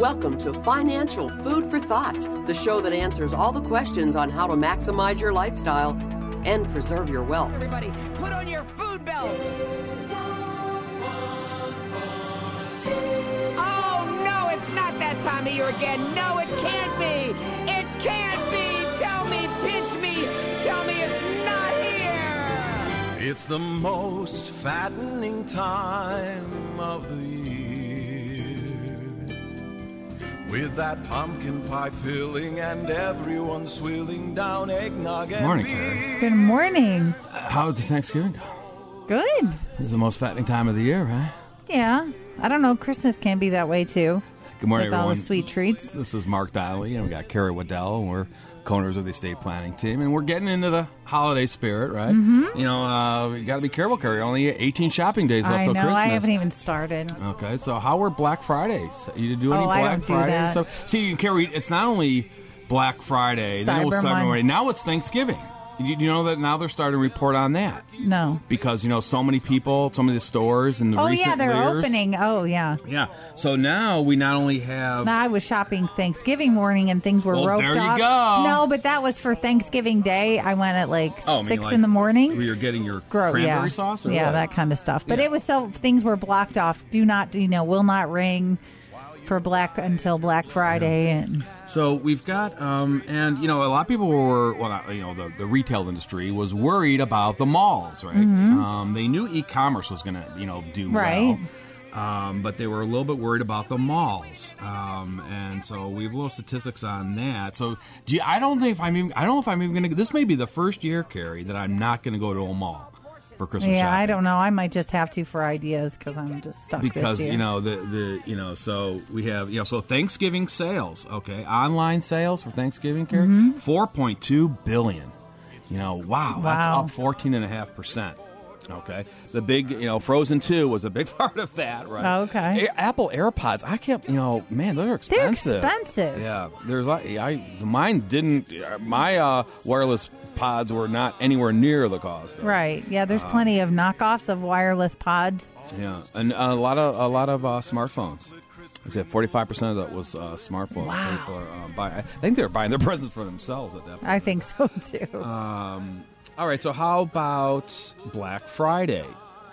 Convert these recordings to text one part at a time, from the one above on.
Welcome to Financial Food for Thought, the show that answers all the questions on how to maximize your lifestyle and preserve your wealth. Everybody, put on your food belts. Oh, no, it's not that time of year again. No, it can't be. It can't be. Tell me, pinch me. Tell me it's not here. It's the most fattening time of the year. With that pumpkin pie filling and everyone swilling down eggnog and Morning, beer. Carrie. Good morning. Uh, how's the Thanksgiving go? Good. This is the most fattening time of the year, right? Yeah. I don't know. Christmas can be that way too. Good morning, with all everyone. the sweet treats. This is Mark Diley, and we got Carrie Waddell, and we're co-owners of the estate planning team, and we're getting into the holiday spirit, right? Mm-hmm. You know, uh, you got to be careful, Carrie. Only 18 shopping days left I till know. Christmas. I haven't even started. Okay, so how were Black Fridays? You do any Oh, Black Friday stuff? See, Carrie, it's not only Black Friday, then it was Cyber Cyber Monday. Monday. Now it's Thanksgiving. You, you know that now they're starting to report on that No. because you know so many people, so many of the stores and the Oh recent yeah, they're years- opening. Oh yeah. Yeah. So now we not only have Now I was shopping Thanksgiving morning and things were Well, roped there you off. go. No, but that was for Thanksgiving Day. I went at like oh, six like, in the morning. where you're getting your Grow, cranberry yeah. sauce, or yeah, what? that kind of stuff. But Yeah. it was so things were blocked off. Do not, you know, will not ring for Black until Black Friday, and So we've got, um, and you know, a lot of people were, well, not, you know, the, the retail industry was worried about the malls, right? Um, they knew e-commerce was going to, you know, do Mm-hmm. Right. well. Um, but they were a little bit worried about the malls, um, and so we have little statistics on that. So, do you, I don't think if I'm even, I don't know if I'm even going to. This may be the first year, Carrie, that I'm not going to go to a mall for Christmas. yeah, I don't know. I might just have to for ideas because I'm just stuck. because you know the the you know so we have you know so Thanksgiving sales okay online sales for Thanksgiving Carrie Mm-hmm. point two billion you know wow, that's Wow. up fourteen and a half percent okay the big you know Frozen two was a big part of that right Okay. A- Apple AirPods I can't you know man they're expensive. They're expensive expensive. yeah there's like I mine didn't my uh, wireless pods were not anywhere near the cost of- Right. Yeah, Uh, there's plenty of knockoffs of wireless pods. Yeah, and a lot of a lot of uh, smartphones. I said forty five percent of that was uh, smartphone. Wow. People are, uh, buying. I think they're buying their presents for themselves at that point. I think so too. Um, all right, so how about Black Friday?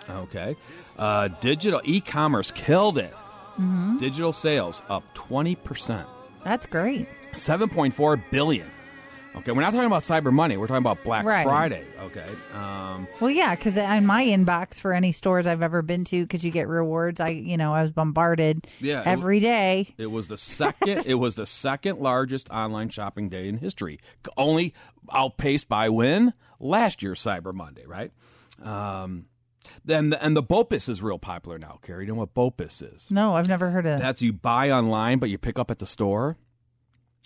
Okay, uh, digital e-commerce killed it. Mm-hmm. Digital sales up twenty percent, That's great. seven point four billion. Okay, we're not talking about Cyber Monday. We're talking about Black Right. Friday. Okay, um, Well, yeah, because in my inbox for any stores I've ever been to, because you get rewards, I you know I was bombarded Yeah, it every day. It was the second. it was the second largest online shopping day in history, only outpaced by when last year's Cyber Monday, right? Um, then the, and the BOPIS is real popular now. Carrie, you know what BOPIS is? No, I've never heard of that. That's you buy online, but you pick up at the store.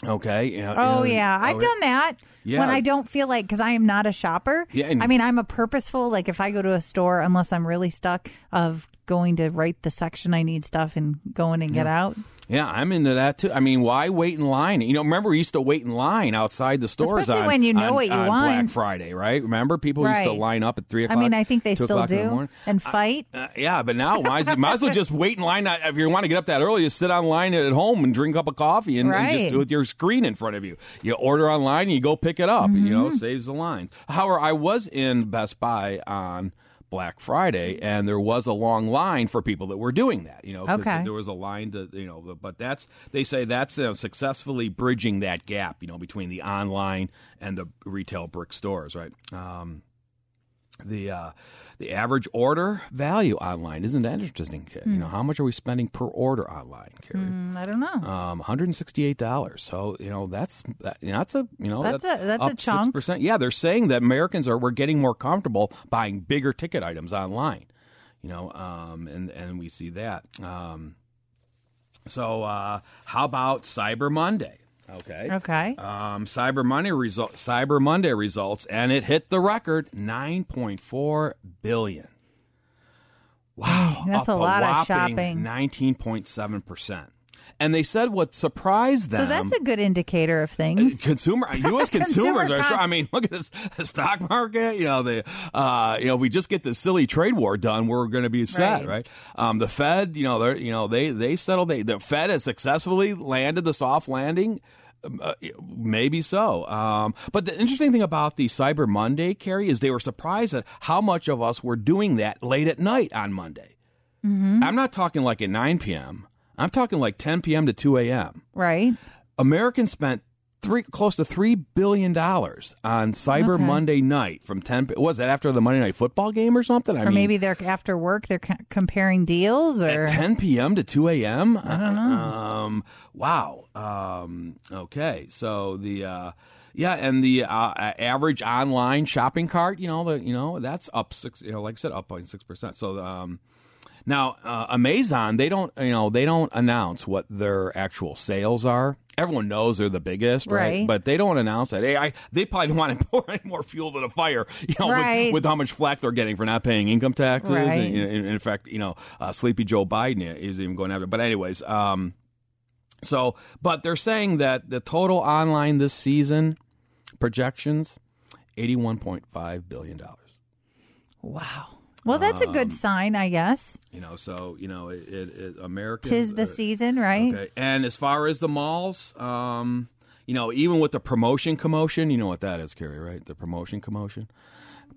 Okay. know- Oh know- yeah, oh, I've oh, done that Yeah. when I don't feel like because I am not a shopper. Yeah, and- I mean I'm a purposeful. Like if I go to a store, unless I'm really stuck, of going to write the section I need stuff and go in and get out. Yeah, I'm into that too. I mean, why wait in line? You know, remember we used to wait in line outside the stores Especially on, when you know on- what you on want. Black Friday, right? Remember, people used to line up at three o'clock. I mean I think they still o'clock in the do morning. and fight. Uh, yeah, but now might as, might as well just wait in line. If you want to get up that early, just sit online at home and drink a cup of coffee and, and Right. just with your screen in front of you. You order online and you go pick it up. You Mm-hmm. know, saves the lines. However, I was in Best Buy on Black Friday, and there was a long line for people that were doing that. You know, Okay. there was a line to you know, but that's they say that's you know, successfully bridging that gap. You know, between the online and the retail brick stores, right? Um, the uh, the average order value online isn't that interesting? Kid? You know, how much are we spending per order online, Carrie? Mm, I don't know. Um, one hundred and sixty-eight dollars. So you know that's that, you know, that's a you know That's that's, a- that's a chunk. 6%. Yeah, they're saying that Americans are we're getting more comfortable buying bigger ticket items online. You know, um, and and we see that. Um, so uh, how about Cyber Monday? Okay. Okay. Um, Cyber Monday result. Cyber Monday results, and it hit the record nine point four billion. Wow, That's a lot of shopping. Nineteen point seven percent. And they said what surprised them. so that's a good indicator of things. Consumer, U.S. Consumer consumers are. Sure, I mean, look at this the stock market. You know, the uh, you know, if we just get the silly trade war done, we're going to be set, Right. right? Um, the Fed, you know, they're you know they they settled. They, the Fed has successfully landed the soft landing. Um, Uh, maybe so. Um, but the interesting thing about the Cyber Monday, Carrie, is they were surprised at how much of us were doing that late at night on Monday. Mm-hmm. I'm not talking like at 9 p.m. I'm talking like 10 p.m. to 2 a.m. Right. Americans spent three close to three billion dollars on Cyber Okay. Monday night from ten. Was that after the Monday night football game or something? I or mean, maybe they're after work. They're c- comparing deals, or at ten p.m. to two a.m. I don't know. Um, wow. Um, okay, so the. Uh, yeah, and the uh, average online shopping cart, you know, the you know that's up six, you know, like I said, up 0.6 percent. So um, now uh, Amazon, they don't, you know, they don't announce what their actual sales are. Everyone knows they're the biggest, right? Right. But they don't announce that. Hey, I, they probably don't want to pour any more fuel to the fire, you know, Right. with, with how much flack they're getting for not paying income taxes. Right. And, in, in fact, you know, uh, Sleepy Joe Biden is even going after. But anyways, um, so but they're saying that the total online this season projections eighty-one point five billion dollars. wow. Well, that's a Um, good sign, I guess. You know, so you know, it, it, it Americans. Tis the uh, season, right? Okay. And as far as the malls, um, you know, even with the promotion commotion, you know what that is, Carrie, right? The promotion commotion.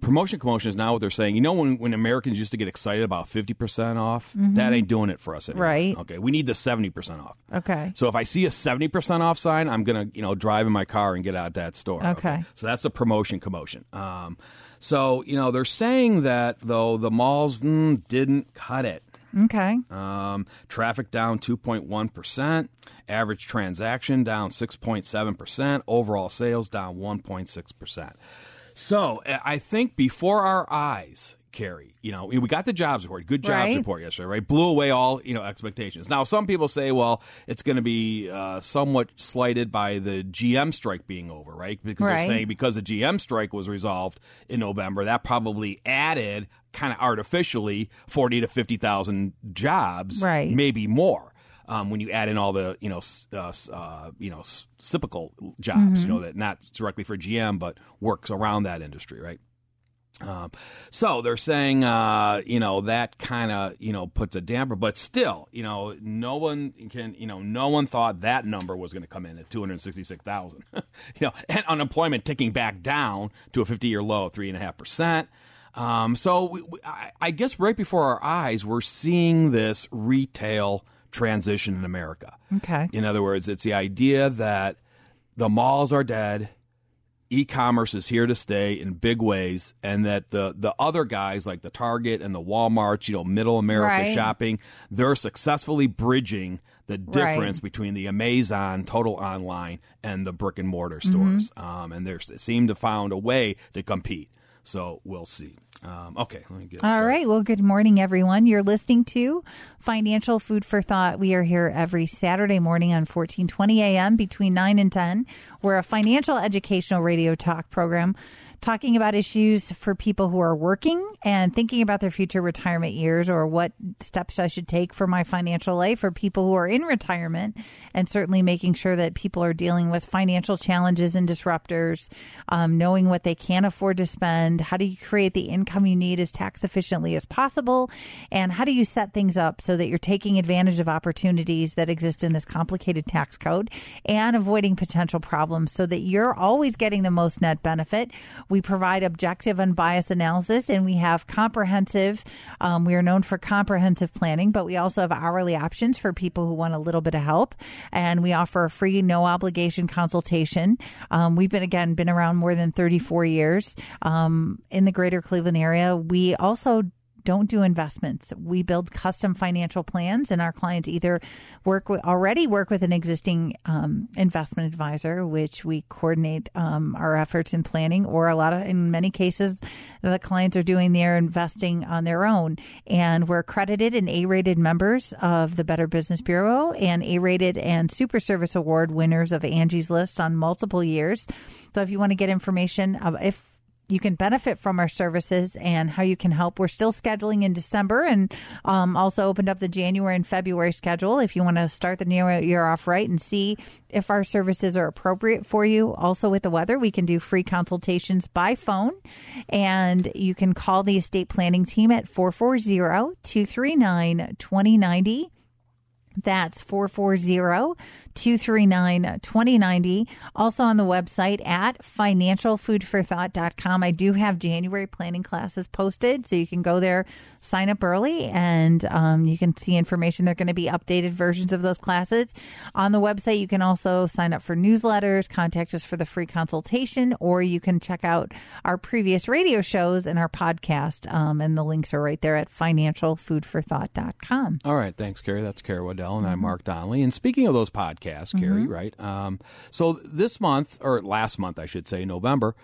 Promotion commotion is now what they're saying. You know, when, when Americans used to get excited about 50% off, that ain't doing it for us anymore. Right. Okay. We need the 70% off. Okay. So if I see a 70% off sign, I'm going to, you know, drive in my car and get out that store. Okay. So that's the promotion commotion. Um, so, you know, they're saying that, though, the malls mm, didn't cut it. Okay. Um, traffic down 2.1%. Average transaction down 6.7%. Overall sales down 1.6%. So I think before our eyes, Carrie, you know, we got the jobs report, good jobs Right. report yesterday, right? Blew away all, you know, expectations. Now, some people say, well, it's going to be uh, somewhat slighted by the GM strike being over, right? Because Right. they're saying because the GM strike was resolved in November, that probably added kind of artificially 40 to 50,000 jobs, Right. maybe more. Um, when you add in all the you know uh, uh, you know s- cyclical jobs, you know that not directly for GM but works around that industry, right? Um, so they're saying, uh, you know, that kind of, you know, puts a damper, but still, you know, no one can, you know, no one thought that number was going to come in at 266,000, you know, and unemployment ticking back down to a 50 year low of three and a half percent. Um, so we, we, I, I guess right before our eyes, we're seeing this retail transition in America. Okay. In other words, it's the idea that the malls are dead, e-commerce is here to stay in big ways, and that the the other guys like the Target and the Walmart, you know, middle America Right. shopping, they're successfully bridging the Right. difference between the Amazon total online and the brick and mortar stores, um, and they seem to found a way to compete. So we'll see. Um, okay, let me get All started. right. Well, good morning, everyone. You're listening to Financial Food for Thought. We are here every Saturday morning on 1420 a.m. between 9 and 10. We're a financial educational radio talk program talking about issues for people who are working and thinking about their future retirement years or what steps I should take for my financial life for people who are in retirement and certainly making sure that people are dealing with financial challenges and disruptors, um, knowing what they can afford to spend. How do you create the income you need as tax efficiently as possible? And how do you set things up so that you're taking advantage of opportunities that exist in this complicated tax code and avoiding potential problems so that you're always getting the most net benefit? Provide objective, unbiased analysis, and we have comprehensive. Um, we are known for comprehensive planning, but we also have hourly options for people who want a little bit of help. And we offer a free, no obligation consultation. Um, we've been again been around more than 34 years um, in the greater Cleveland area. We also don't do investments. We build custom financial plans, and our clients either work with, already work with an existing um, investment advisor, which we coordinate um, our efforts in planning, or a lot of, in many cases, the clients are doing their investing on their own. And we're accredited and A-rated members of the Better Business Bureau, and A-rated and Super Service Award winners of Angie's List on multiple years. So if you want to get information if you can benefit from our services and how you can help. We're still scheduling in December and um, also opened up the January and February schedule if you want to start the new year off right and see if our services are appropriate for you. Also, with the weather, we can do free consultations by phone and you can call the estate planning team at 440 239 2090. That's 440 239 2090. Also on the website at financialfoodforthought.com. I do have January planning classes posted, so you can go there, sign up early, and um, you can see information. They're going to be updated versions of those classes. On the website, you can also sign up for newsletters, contact us for the free consultation, or you can check out our previous radio shows and our podcast. Um, and the links are right there at financialfoodforthought.com. All right. Thanks, Carrie. That's Carrie Waddell, and I'm Mark Donnelly. And speaking of those podcasts, Carrie, right? Um, so this month, or last month, I should say, November,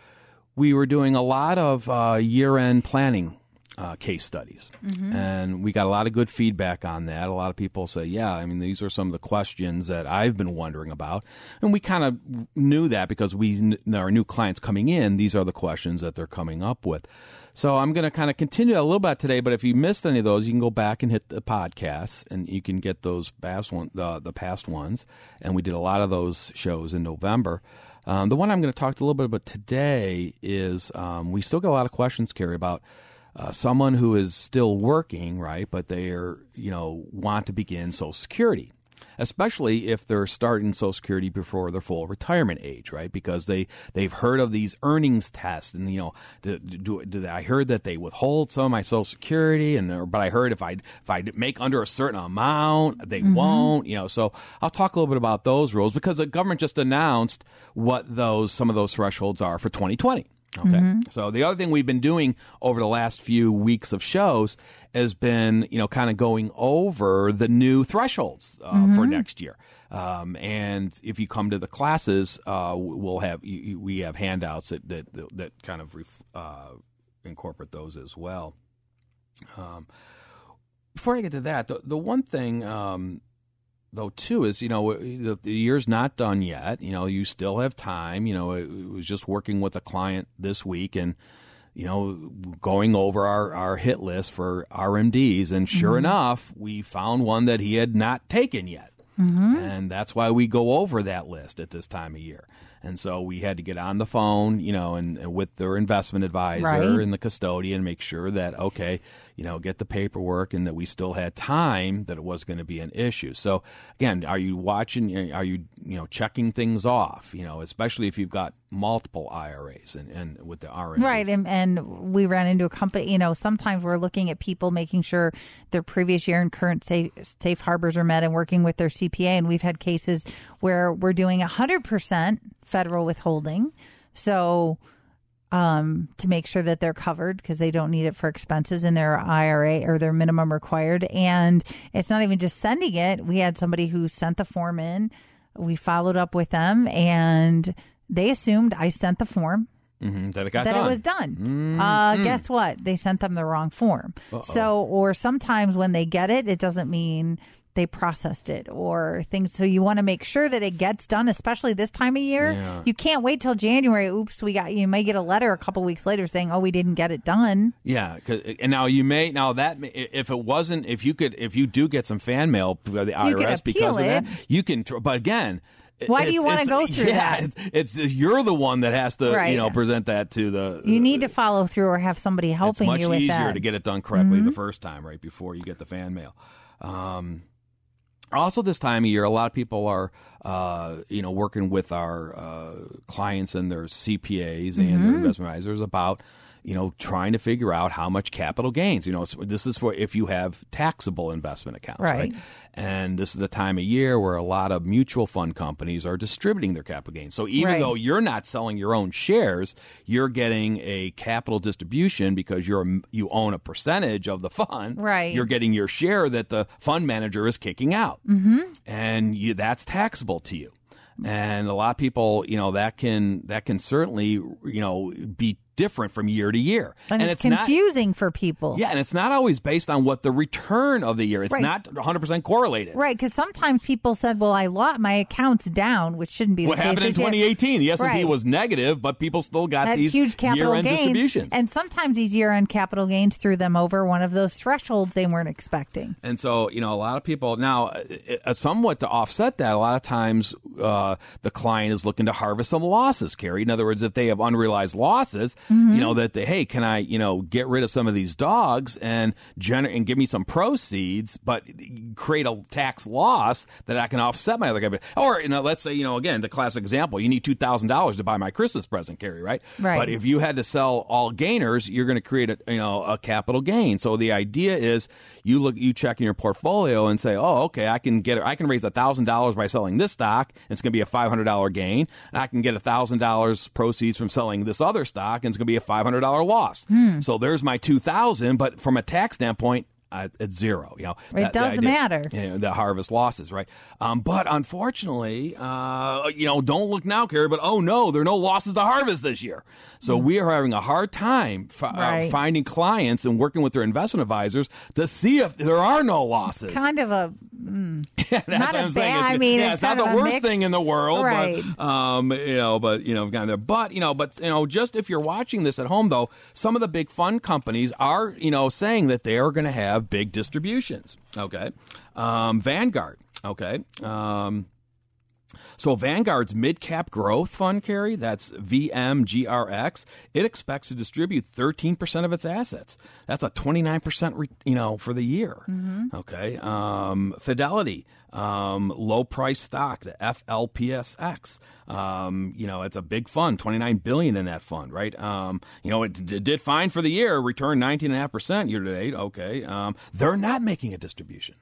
we were doing a lot of uh, year end planning uh, case studies. And we got a lot of good feedback on that. A lot of people say, yeah, I mean, these are some of the questions that I've been wondering about. And we kind of knew that because we, our new clients coming in, these are the questions that they're coming up with. So I'm going to kind of continue a little bit today, but if you missed any of those, you can go back and hit the podcasts and you can get those past one, the, the past ones. And we did a lot of those shows in November. Um, the one I'm going to talk a little bit about today is um, we still get a lot of questions, Carrie, about uh, someone who is still working, right, but they are, you know, want to begin Social Security, especially if they're starting Social Security before their full retirement age, right? Because they they've heard of these earnings tests, and you know, do, do, do I heard that they withhold some of my Social Security, and or- but I heard if I if I make under a certain amount, they mm-hmm. won't, you know. So I'll talk a little bit about those rules because the government just announced what those some of those thresholds are for 2020. Okay. So the other thing we've been doing over the last few weeks of shows has been, you know, kind of going over the new thresholds uh, for next year. Um, and if you come to the classes, uh, we'll have we have handouts that that, that kind of ref, uh, incorporate those as well. Um, before I get to that, the, the one thing um, though too is you know the, the year's not done yet. You know you still have time. You know it, it was just working with a client this week and you know going over our, our hit list for RMDs and sure mm-hmm. enough we found one that he had not taken yet. Mm-hmm. And that's why we go over that list at this time of year. And so we had to get on the phone, you know, and, and with their investment advisor Right. and the custodian, make sure that okay, you know, get the paperwork and that we still had time that it was going to be an issue. So again, are you watching? Are you you know checking things off? You know, especially if you've got multiple IRAs and, and with the RMDs. Right. And, and we ran into a company, you know, sometimes we're looking at people making sure their previous year and current safe, safe harbors are met and working with their CPA. And we've had cases where we're doing 100% federal withholding. So, um, to make sure that they're covered because they don't need it for expenses in their IRA or their minimum required. And it's not even just sending it. We had somebody who sent the form in. We followed up with them and they assumed I sent the form Mhm, that it got that done. it was done. Uh, guess what? They sent them the wrong form. So, or sometimes when they get it, it doesn't mean they processed it or things. So you want to make sure that it gets done, especially this time of year. Yeah. You can't wait till January. Oops, we got. You may get a letter a couple weeks later saying, "Oh, we didn't get it done." Yeah, and now you may now that if it wasn't if you could if you do get some fan mail by the IRS because of that, it. you can. But again. Why do you wanna go through yeah, that? It's, it's you're the one that has to Right. you know present that to the. You need to follow through or have somebody It's helping much you with easier that. Mm-hmm. to get it done correctly the first time, right before you get the fan mail. Um, Also, this time of year, a lot of people are, uh, you know, working with our uh, clients and their CPAs and Mm-hmm. their investment advisors about, you know, trying to figure out how much capital gains. You know, this is for if you have taxable investment accounts, right? Right. And this is the time of year where a lot of mutual fund companies are distributing their capital gains. So even Right. though you're not selling your own shares, you're getting a capital distribution because you're you own a percentage of the fund. Right. You're getting your share that the fund manager is kicking out, mm-hmm. and you, that's taxable to you. And a lot of people, you know, that can that can certainly, you know, be different from year to year. And, it's, not- confusing for people. yeah, and it's not always based on what the return of the year. It's Right. not 100% correlated. Right, because sometimes people said, "Well, I lost my account's down," which shouldn't be What the case. happened in It's just- 2018? The S&P Right. was negative, but people still got that these huge capital year-end gain, distributions. and sometimes these year-end capital gains threw them over one of those thresholds they weren't expecting. And so, you know, a lot of people now, uh, uh, somewhat to offset that, a lot of times uh, the client is looking to harvest some losses, Carrie. In other words, if they have unrealized losses, Mm-hmm. you know, that they, hey, can I, you know, get rid of some of these dogs and gener- and give me some proceeds, but create a tax loss that I can offset my other guy. Or, you know, let's say, you know, again, the classic example, you need $2,000 to buy my Christmas present, Carrie, right? Right. But if you had to sell all gainers, you're going to create a you know a capital gain. So the idea is you look you check in your portfolio and say, oh, okay, I can get I can raise thousand dollars by selling this stock. It's going to be a five hundred dollar gain. And I can get thousand dollars proceeds from selling this other stock, and it's going to be a five hundred dollar loss. Hmm. So there's my two thousand. But from a tax standpoint. Uh, it's zero, you know. It doesn't matter. You know, the harvest losses, right? Um, but unfortunately, uh, you know, don't look now, Carrie. But oh no, there are no losses to harvest this year. So we are having a hard time fi- Mm. Right. uh, finding clients and working with their investment advisors to see if there are no losses. Kind of a That's not what a I'm saying. bad- It's- I mean, yeah, it's not the worst mix. thing in the world, Right. but um, you know, but you know, kind of. But you know, but you know, just if you're watching this at home, though, some of the big fund companies are you know saying that they are going to have big distributions. Okay, um, Vanguard. Okay. Um, so Vanguard's mid cap growth fund Carrie, that's VMGRX, it expects to distribute 13% of its assets. That's a 29% re, you know for the year. Okay. Um, Fidelity, um, low price stock, the FLPSX. Um, you know, it's a big fund, 29 billion in that fund, right? Um, you know, it, d- did fine for the year, returned 19.5% year to date. Okay. Um, they're not making a distribution.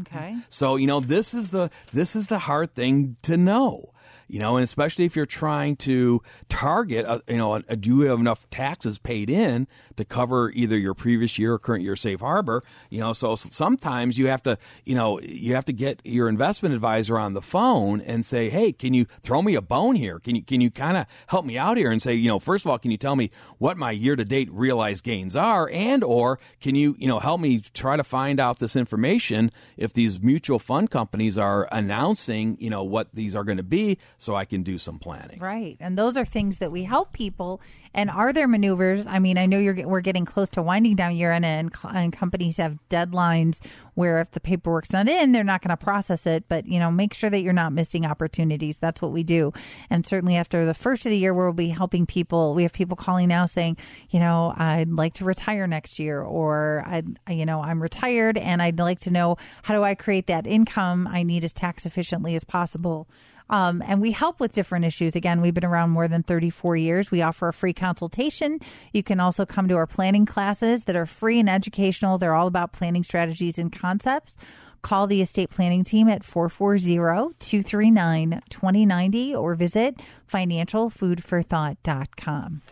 okay. So you know this is the this is the hard thing to know. You know, and especially if you're trying to target, uh, you know, uh, do you have enough taxes paid in to cover either your previous year or current year safe harbor? You know, so sometimes you have to, you know, you have to get your investment advisor on the phone and say, hey, can you throw me a bone here? Can you can you kind of help me out here and say, you know, first of all, can you tell me what my year to date realized gains are, and or can you, you know, help me try to find out this information if these mutual fund companies are announcing, you know, what these are going to be, so I can do some planning. Right. And those are things that we help people. And are there maneuvers? I mean, I know you're we're getting close to winding down year end, and, and companies have deadlines where if the paperwork's not in, they're not going to process it. But you know, make sure that you're not missing opportunities. That's what we do. And certainly after the first of the year, we'll be helping people. We have people calling now saying, you know, I'd like to retire next year, or I, you know, I'm retired and I'd like to know how do I create that income I need as tax efficiently as possible. Um, and we help with different issues. Again, we've been around more than 34 years. We offer a free consultation. You can also come to our planning classes that are free and educational. They're all about planning strategies and concepts. Call the estate planning team at 440 239 2090 or visit financialfoodforthought.com.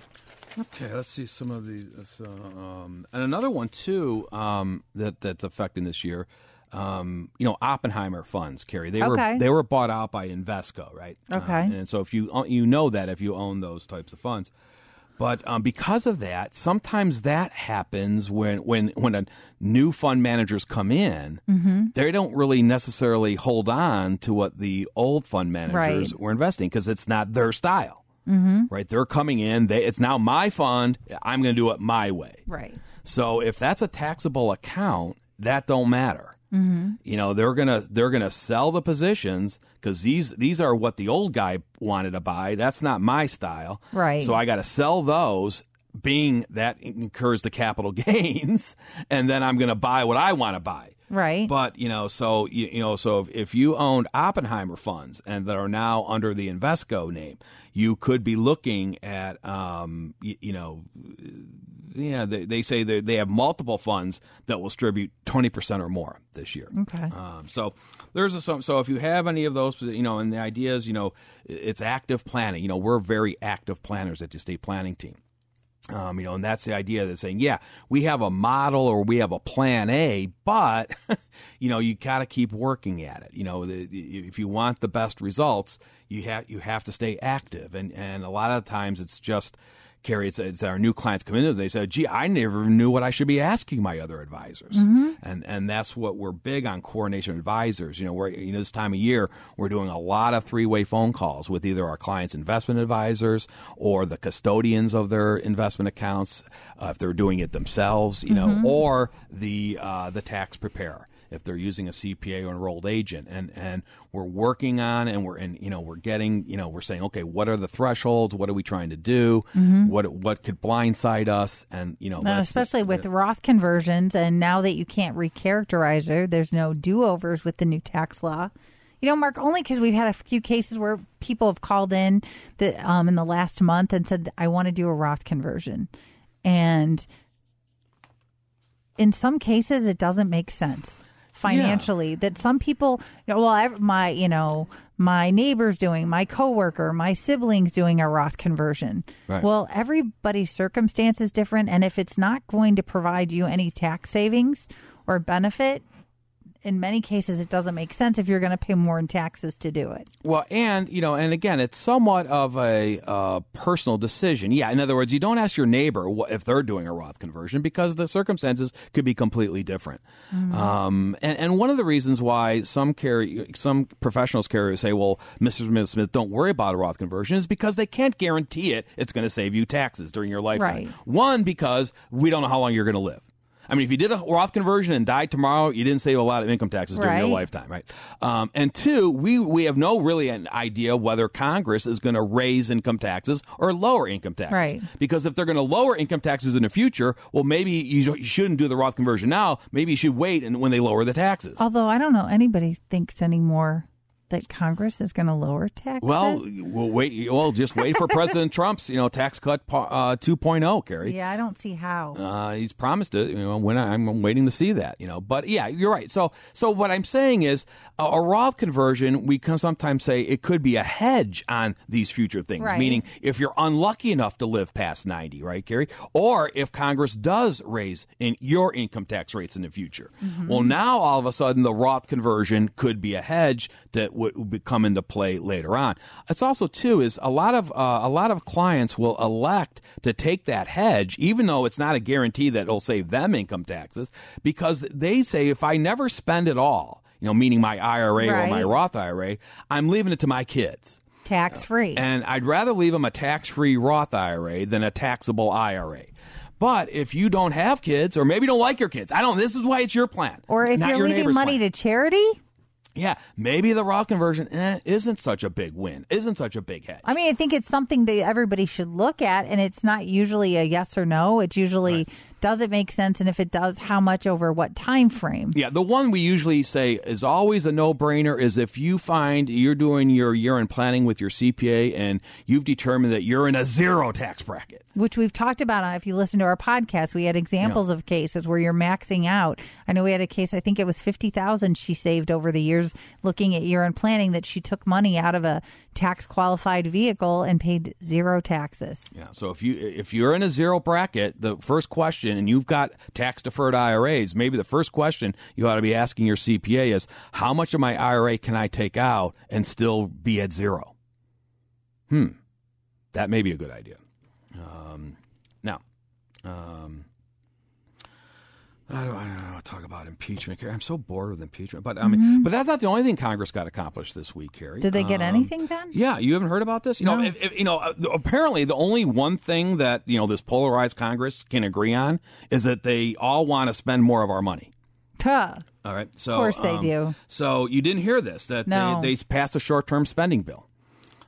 Okay, let's see some of these. Uh, um, and another one too um, that that's affecting this year. Um, you know, Oppenheimer funds, Carrie. They Okay. were they were bought out by Invesco, right? Okay. Uh, and so if you uh, you know that if you own those types of funds, but um, because of that, sometimes that happens when when when a new fund managers come in, Mm-hmm. they don't really necessarily hold on to what the old fund managers Right. were investing because it's not their style. Mm-hmm. Right? They're coming in. They, it's now my fund. I'm going to do it my way. Right. So if that's a taxable account, that don't matter. Mm-hmm. You know they're gonna they're gonna sell the positions because these these are what the old guy wanted to buy. That's not my style. Right. So I got to sell those. Being that incurs the capital gains, and then I'm going to buy what I want to buy. Right. But you know, so you, you know, so if, if you owned Oppenheimer funds and that are now under the Invesco name, you could be looking at, um, you, you know, yeah, they, they say they they have multiple funds that will distribute twenty percent or more this year. Okay. Um, so there's a so, so if you have any of those, you know, and the idea is, you know, it's active planning. You know, we're very active planners at the estate planning team. Um, you know, and that's the idea that's saying, yeah, we have a model or we have a plan A, but you know, you got to keep working at it. You know, the, the, if you want the best results, you have you have to stay active, and and a lot of times it's just. Carrie, it's, it's our new clients come in. They say, "Gee, I never knew what I should be asking my other advisors," and and that's what we're big on coordination advisors. You know, we're you know this time of year we're doing a lot of three way phone calls with either our clients' investment advisors or the custodians of their investment accounts, uh, if they're doing it themselves, you know, or the uh, the tax preparer if they're using a CPA or enrolled agent, and and we're working on and we're and you know we're getting you know we're saying okay, what are the thresholds? What are we trying to do? What what could blindside us? And you know, the- especially with Roth conversions, and now that you can't recharacterize it, there's no do overs with the new tax law. You know, Mark, only because we've had a few cases where people have called in that um, in the last month and said, "I want to do a Roth conversion," and in some cases, it doesn't make sense financially. That some people, you know, well, I, my, you know, my neighbor's doing, my coworker, my siblings doing a Roth conversion. Right. Well, everybody's circumstance is different, and if it's not going to provide you any tax savings or benefit, in many cases, it doesn't make sense if you're going to pay more in taxes to do it. Well, and you know, and again, it's somewhat of a uh, personal decision. Yeah, in other words, you don't ask your neighbor if they're doing a Roth conversion because the circumstances could be completely different. Um, and, and one of the reasons why some Carrie, some professionals carriers say, "Well, Mr. Smith, Smith, don't worry about a Roth conversion," is because they can't guarantee it. It's going to save you taxes during your lifetime. Right. One, because we don't know how long you're going to live. I mean, if you did a Roth conversion and died tomorrow, you didn't save a lot of income taxes during your lifetime, right? Um, and two, we we have no really an idea whether Congress is going to raise income taxes or lower income taxes. Right. Because if they're going to lower income taxes in the future, well, maybe you, you shouldn't do the Roth conversion now. Maybe you should wait and when they lower the taxes. Although I don't know anybody thinks anymore that Congress is going to lower taxes. well, we'll wait. Well, just wait for President Trump's, you know, tax cut uh, 2.0, Carrie. yeah, I don't see how. Uh, he's promised it. You know, when I, I'm waiting to see that. You know, but yeah, you're right. So, so what I'm saying is, a, a Roth conversion, we can sometimes say it could be a hedge on these future things. Right. Meaning, if you're unlucky enough to live past 90, right, Carrie, or if Congress does raise in your income tax rates in the future, well, now all of a sudden the Roth conversion could be a hedge that would, come into play later on. It's also too is a lot of uh, a lot of clients will elect to take that hedge, even though it's not a guarantee that it'll save them income taxes, because they say if I never spend it all, you know, meaning my IRA or my Roth IRA, I'm leaving it to my kids. Tax free. And I'd rather leave them a tax free Roth IRA than a taxable IRA. But if you don't have kids, or maybe you don't like your kids, I don't. This is why it's your plan, or if you're your leaving money plan. to charity, yeah, maybe the Roth conversion eh, isn't such a big win, isn't such a big hedge. I mean, I think it's something that everybody should look at, and it's not usually a yes or no. It's usually does it make sense, and if it does, how much over what time frame? Yeah, the one we usually say is always a no-brainer is if you find you're doing your year-end planning with your CPA and you've determined that you're in a zero tax bracket. Which we've talked about. uh, If you listen to our podcast, we had examples of cases where you're maxing out. I know we had a case. I think it was fifty thousand she saved over the years, looking at year-end planning. That she took money out of a tax qualified vehicle and paid zero taxes. Yeah, so if you if you're in a zero bracket, the first question and you've got tax deferred IRAs, maybe the first question you ought to be asking your CPA is how much of my IRA can I take out and still be at zero? Hmm. That may be a good idea. Um, now, um, I don't, I don't to talk about impeachment. Carrie. I'm so bored with impeachment, but I mean, but that's not the only thing Congress got accomplished this week, Carrie. Did they get Um, anything done? yeah, you haven't heard about this. You know, if, if, you know. uh, Apparently, the only one thing that you know this polarized Congress can agree on is that they all want to spend more of our money. Tuh. All right, so Of course they um, do. So you didn't hear this that No. they, they passed a short-term spending bill.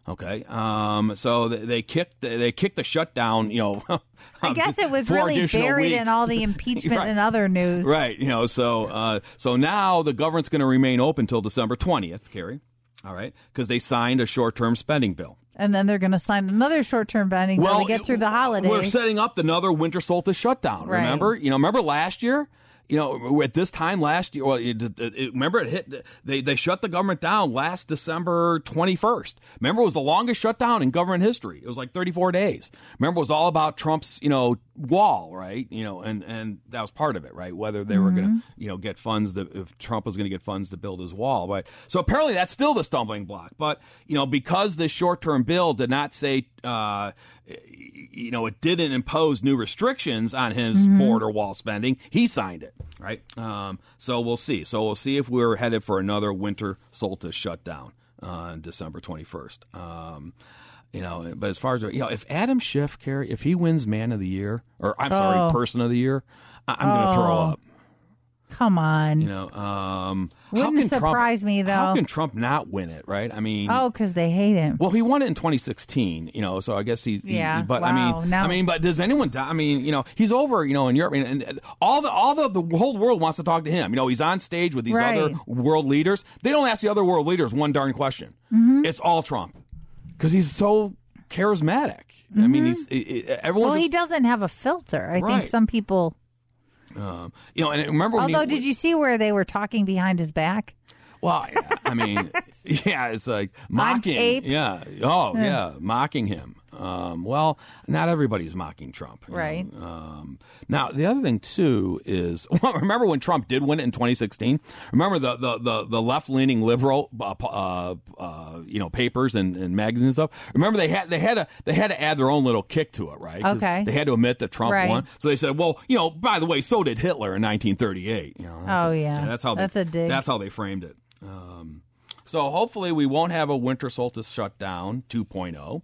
Okay, um, so they, they kicked they kicked the shutdown. You know, I guess it was really buried weeks. in all the impeachment Right. and other news. Right. You know, so uh, so now the government's going to remain open until December twentieth, Carrie. All right, because they signed a short-term spending bill. And then they're going to sign another short-term bending well, to get through the holidays. We're setting up another winter solstice shutdown. Right. Remember? You know, remember last year? You know, at this time last year, well, it, it, remember it hit. They they shut the government down last December twenty first. Remember, it was the longest shutdown in government history. It was like thirty four days. Remember, it was all about Trump's you know wall, right? You know, and and that was part of it, right? Whether they were going to mm-hmm. you know get funds to, if Trump was going to get funds to build his wall, right? So apparently that's still the stumbling block. But you know, because this short term bill did not say. Uh, you know, it didn't impose new restrictions on his border wall spending. He signed it, right? Um, so we'll see. So we'll see if we're headed for another winter solstice shutdown uh, on December 21st. Um, you know, but as far as, you know, if Adam Schiff, Carrie, if he wins man of the year, or I'm sorry, Oh. person of the year, I- I'm going to throw Oh. up. Come on. You know, um, Wouldn't can Trump- surprise me, How though. can Trump not win it, right? I mean, oh, because they hate him. well, he won it in 2016, you know, so I guess he, he- Yeah, but I mean, now- I mean, but does anyone? I mean, you know, he's over, you know, in Europe, and, and all the all the the whole world wants to talk to him. You know, he's on stage with these Right. other world leaders. They don't ask the other world leaders one darn question. Mm-hmm. It's all Trump because he's so charismatic. I mean, he's i- i- everyone. Mm-hmm. Well, he doesn't have a filter. I Right. think some people. Um, you know, and remember when Although, he, did you see where they were talking behind his back? Well, yeah, I mean, yeah, it's like mocking. Yeah. Oh, yeah, mocking him. Um, well, not everybody's mocking Trump. Right. Um, now, the other thing too is, well, remember when Trump did win it in 2016? Remember the the the, the left leaning liberal, uh, uh, uh, you know, papers and, and magazines and stuff. Remember they had they had to they had to add their own little kick to it, right? Okay. They had to admit that Trump Right. won, so they said, well, you know, by the way, so did Hitler in 1938. You know, Oh, yeah. that's how That's they, a dig. That's how they framed it. Um, so hopefully we won't have a winter solstice shutdown 2.0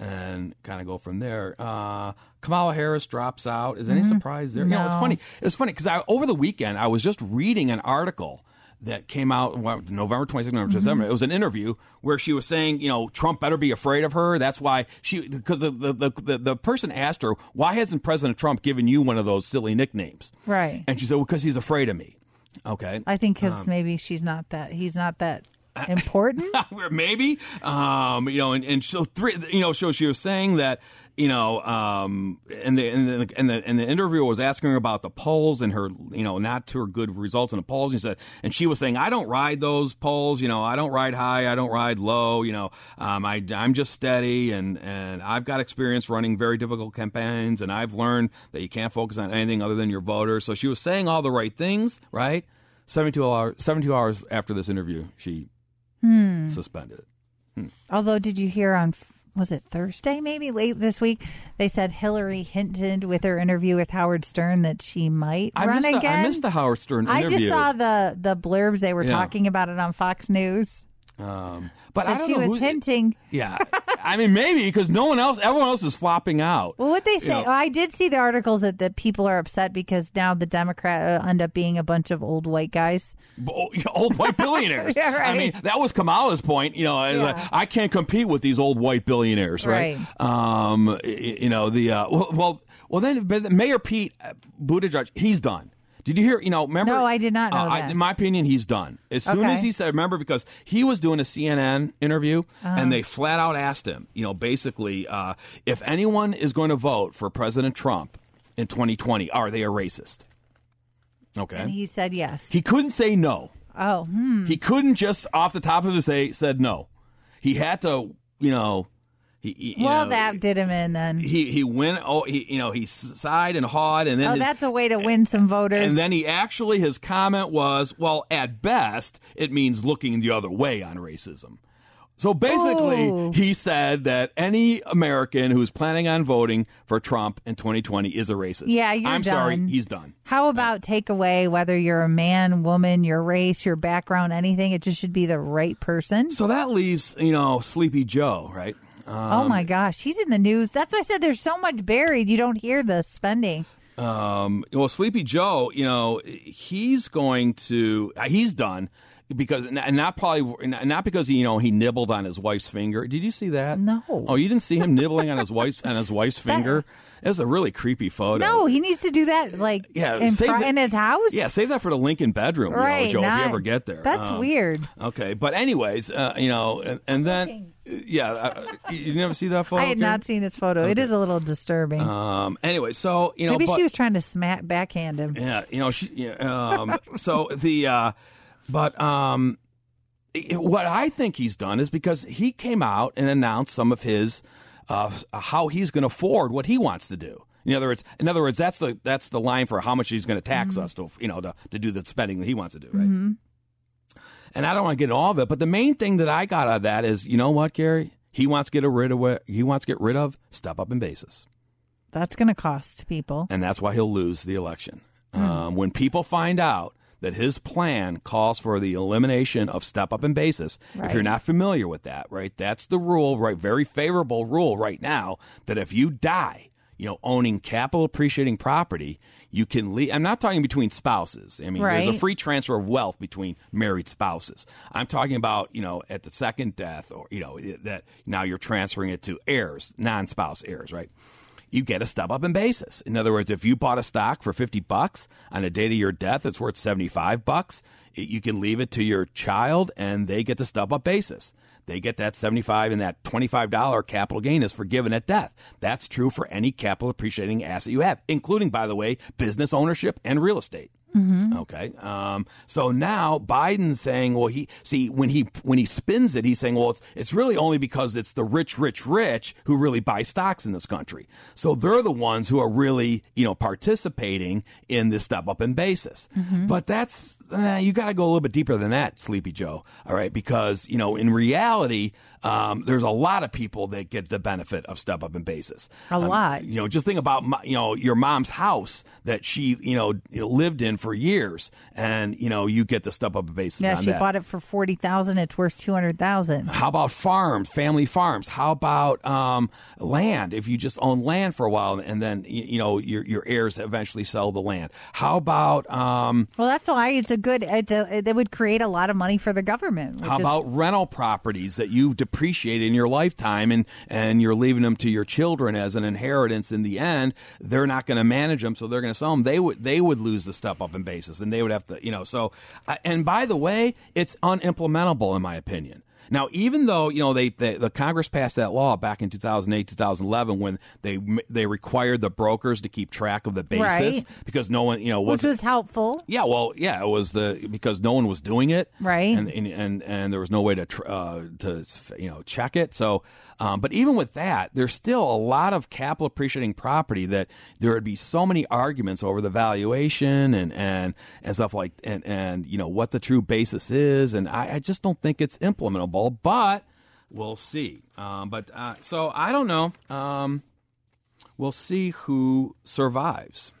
and kind of go from there. Uh, Kamala Harris drops out. Is any surprise there? You know, it's Mm-hmm. Funny. It's funny because over the weekend I was just reading an article that came out what, November 26th, November 27th. Mm-hmm. It was an interview where she was saying, you know, Trump better be afraid of her. That's why she, because the, the, the, the, the person asked her, why hasn't President Trump given you one of those silly nicknames? Right. And she said, well, because he's afraid of me. Okay. I think because Um, maybe she's not that. He's not that important. maybe um you know and, and so three you know so she was saying that you know um and the and the and the, and the interviewer was asking her about the polls and her you know not to her good results in the polls. And she said and she was saying i don't ride those polls you know i don't ride high i don't ride low you know um i i'm just steady and and i've got experience running very difficult campaigns and i've learned that you can't focus on anything other than your voters. So she was saying all the right things right? 72 hours 72 hours after this interview she Hmm. suspended hmm. Although, did you hear on was it Thursday, maybe late this week? They said Hillary hinted with her interview with Howard Stern that she might I run again. the, I missed the Howard Stern I just saw the the blurbs they were Yeah. talking about it on Fox News. Um, but I don't she know was hinting. Yeah, I mean maybe because no one else, everyone else is flopping out. Well, what they You say, know. oh, I did see the articles that, the people are upset because now the Democrat uh, end up being a bunch of old white guys. Old white billionaires. Yeah, right. I mean, that was Kamala's point. You know, Yeah. I can't compete with these old white billionaires, right? Um, you know the uh, well, well, well, then but Mayor Pete Buttigieg, he's done. Did you hear? You know, remember? No, I did not know uh, I- in my opinion, he's done. As soon Okay. as he said, remember, because he was doing a CNN interview, Uh-huh. and they flat out asked him, you know, basically, uh, if anyone is going to vote for President Trump in 2020, are they a racist? Okay. And he said yes. He couldn't say no. oh, hmm. He couldn't just off the top of his head said no. He had to, you know, he, he- well, know, that did him in then. he he went. Oh, he you know he sighed and hawed, and then oh, his- that's a way to win some voters. and then he actually his comment was, well, at best, it means looking the other way on racism. So basically, Ooh. he said that any American who's planning on voting for Trump in 2020 is a racist. Yeah, you're I'm sorry, he's done. How about take away whether you're a man, woman, your race, your background, anything? It just should be the right person. So that leaves, you know, Sleepy Joe, right? Oh my gosh, he's in the news. That's why I said there's so much buried. You don't hear the spending. Um, well, Sleepy Joe, you know, he's going to, uh, he's done. because and not probably not because you know he nibbled on his wife's finger. Did you see that? No. Oh, you didn't see him nibbling on his wife's on his wife's finger. It was a really creepy photo. No, he needs to do that like Yeah, in, save pri- that- in his house. Yeah, save that for the Lincoln bedroom, Right, you know, Joe. if you ever get there, That's Um, weird. Okay, but anyways, uh, you know, and, and then yeah, uh, you never see that photo. I had Karen? not seen this photo. It is a little disturbing. Um. Anyway, so you know, Maybe but, she was trying to smack backhand him. Yeah, you know, she. Yeah, um, so the, uh, but um, it- what I think he's done is because he came out and announced some of his, uh, how he's going to afford what he wants to do. In other words, in other words, that's the that's the line for how much he's going to tax us to, you know, to, to do the spending that he wants to do, right? And I don't want to get all of it, but the main thing that I got out of that is, you know what, Gary, he wants to get rid of what he wants to get rid of step up in basis That's going to cost people. and that's why he'll lose the election. Hmm. Um, when people find out that his plan calls for the elimination of step up in basis, if you're not familiar with that, right, that's the rule, right, very favorable rule right now that if you die, you know, owning capital appreciating property, you can leave. I'm not talking between spouses. I mean, there's a free transfer of wealth between married spouses. I'm talking about, you know, at the second death or, you know, that now you're transferring it to heirs, non spouse heirs, right? you get a step up in basis. In other words, if you bought a stock for 50 bucks on the date of your death, it's worth 75 bucks. It- You can leave it to your child and they get the step up basis. They get that 75 and that $25 capital gain is forgiven at death. That's true for any capital appreciating asset you have, including, by the way, business ownership and real estate. Okay. Um, so now Biden's saying, well, he see when he when he spins it, he's saying, well, it's it's really only because it's the rich, rich, rich who really buy stocks in this country. So they're the ones who are really you know participating in this step up in basis. But that's uh, you got to go a little bit deeper than that, Sleepy Joe. All right, because you know in reality. Um, there's a lot of people that get the benefit of step up in basis. A Um, lot. you know, just think about my, you know your mom's house that she you know lived in for years, and you know you get the step up basis. Yeah, she that. bought it for forty thousand. It's worth two hundred thousand. How about farms, family farms? How about um, land? If you just own land for a while and then you, you know your your heirs eventually sell the land. How about um, Well, that's why it's a good. It's a, it would create a lot of money for the government. Which How is, about rental properties that you depreciate in your lifetime and, and you're leaving them to your children as an inheritance in the end? They're not going to manage them, so they're going to sell them. They would they would lose the step up in basis, and they would have to you know. So, uh, and by the way, it's unimplementable in my opinion. Now, even though you know they, they the Congress passed that law back in 2008, 2011, when they they required the brokers to keep track of the basis Right. because no one you know which was helpful. yeah, well, yeah, it was the because no one was doing it, Right. And and and, and there was no way to tr- uh, to you know check it. So, um, but even with that, there's still a lot of capital appreciating property that there would be so many arguments over the valuation and and and stuff like and and you know what the true basis is, and I, I just don't think it's implementable. But we'll see. Um, but uh, so I don't know. Um, we'll see who survives.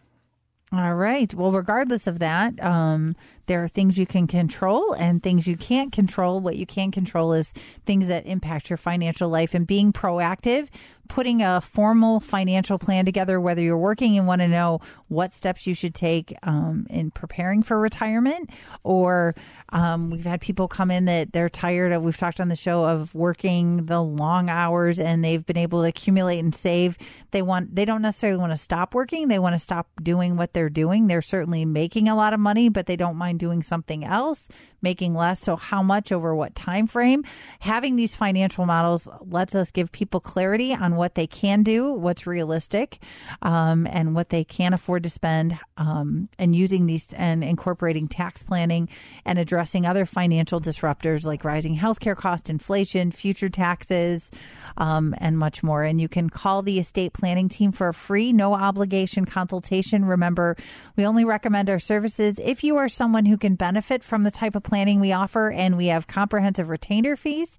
All right. Well, regardless of that, um, there are things you can control and things you can't control. What you can't control is things that impact your financial life and being proactive, putting a formal financial plan together, whether you're working and want to know what steps you should take um, in preparing for retirement, or um, we've had people come in that they're tired of, we've talked on the show of working the long hours and they've been able to accumulate and save. They want, they don't necessarily want to stop working. They want to stop doing what they're doing. They're certainly making a lot of money, but they don't mind doing something else, making less. So how much over what time frame? Having these financial models lets us give people clarity on what they can do, what's realistic, um, and what they can afford to spend, um, and using these and incorporating tax planning and addressing other financial disruptors like rising healthcare cost, inflation, future taxes, um, and much more. And you can call the estate planning team for a free, no obligation consultation. Remember, we only recommend our services if you are someone who can benefit from the type of planning we offer, and we have comprehensive retainer fees.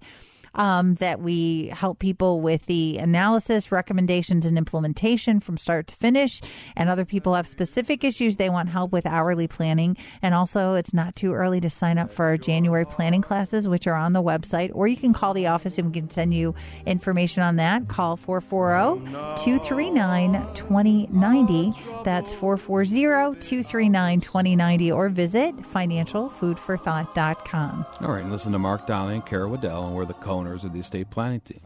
Um, that we help people with the analysis, recommendations, and implementation from start to finish. And other people have specific issues they want help with hourly planning. And also, it's not too early to sign up for our January planning classes, which are on the website, or you can call the office and we can send you information on that. Call 440 239 2090. That's 440 239 2090, or visit financialfoodforthought.com. All right, and listen to Mark Donnelly and Carrie Waddell, and we're the co-owners of the estate planning team.